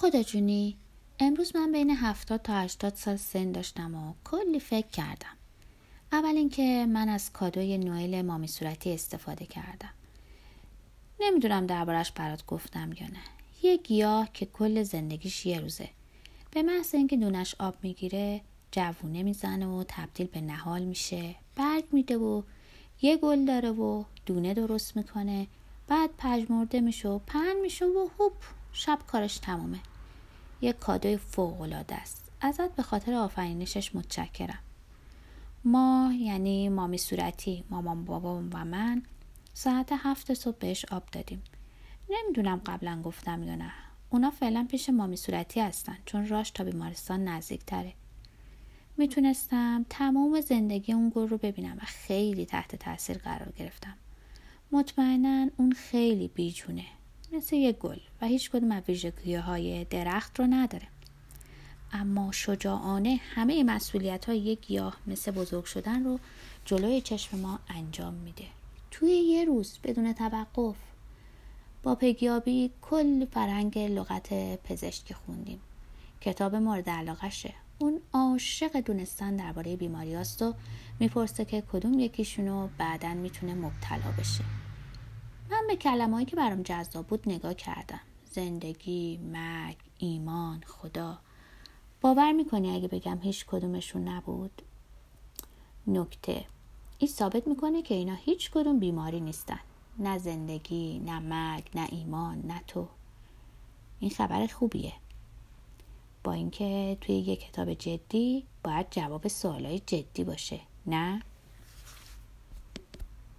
خدا جونی امروز من بین هفتاد تا هشتاد سال سن داشتم و کلی فکر کردم. اول اینکه من از کادوی نوئل مامی صورتی استفاده کردم. نمی‌دونم دربارش برات گفتم یا نه. یه گیاه که کل زندگیش یه روزه. به محض اینکه دونش آب می‌گیره جوونه می‌زنه و تبدیل به نهال میشه برگ میده و یه گل داره و دونه درست می‌کنه. بعد پژمرده میشه و پن میشه و هوپ شب کارش تمومه. یه کادوی فوقالعاده است. ازت به خاطر آفرینشش متشکرم. ما یعنی مامی صورتی مامان بابام و من ساعت هفت صبح بهش آب دادیم. نمی‌دونم قبلا گفتم یا نه. اونا فعلا پیش مامی صورتی هستن چون راش تا بیمارستان نزدیک تره می‌تونستم تمام زندگی اون گل رو ببینم و خیلی تحت تاثیر قرار گرفتم. مطمئنا اون خیلی بیجونه. مثل یه گل و هیچ کدوم از ویژگی های درخت رو نداره. اما شجاعانه همه مسئولیت های یک گیاه مثل بزرگ شدن رو جلوی چشم ما انجام میده. توی یه روز بدون توقف با پگیابی کل فرنگ لغت پزشکی خوندیم. کتاب مورد علاقشه اون عاشق دونستن درباره بیماریاست و می‌پرسه که کدوم یکیشونو بعدا می‌تونه مبتلا بشه. من به کلمهایی که برام جذاب بود نگاه کردم. زندگی، مرگ، ایمان، خدا. باور می‌کنی اگه بگم هیچ کدومشون نبود؟ نکته. این ثابت می‌کنه که اینا هیچ کدوم بیماری نیستن. نه زندگی، نه مرگ، نه ایمان، نه تو. این خبر خوبیه. با اینکه توی یه کتاب جدی باید جواب سوالای جدی باشه نه؟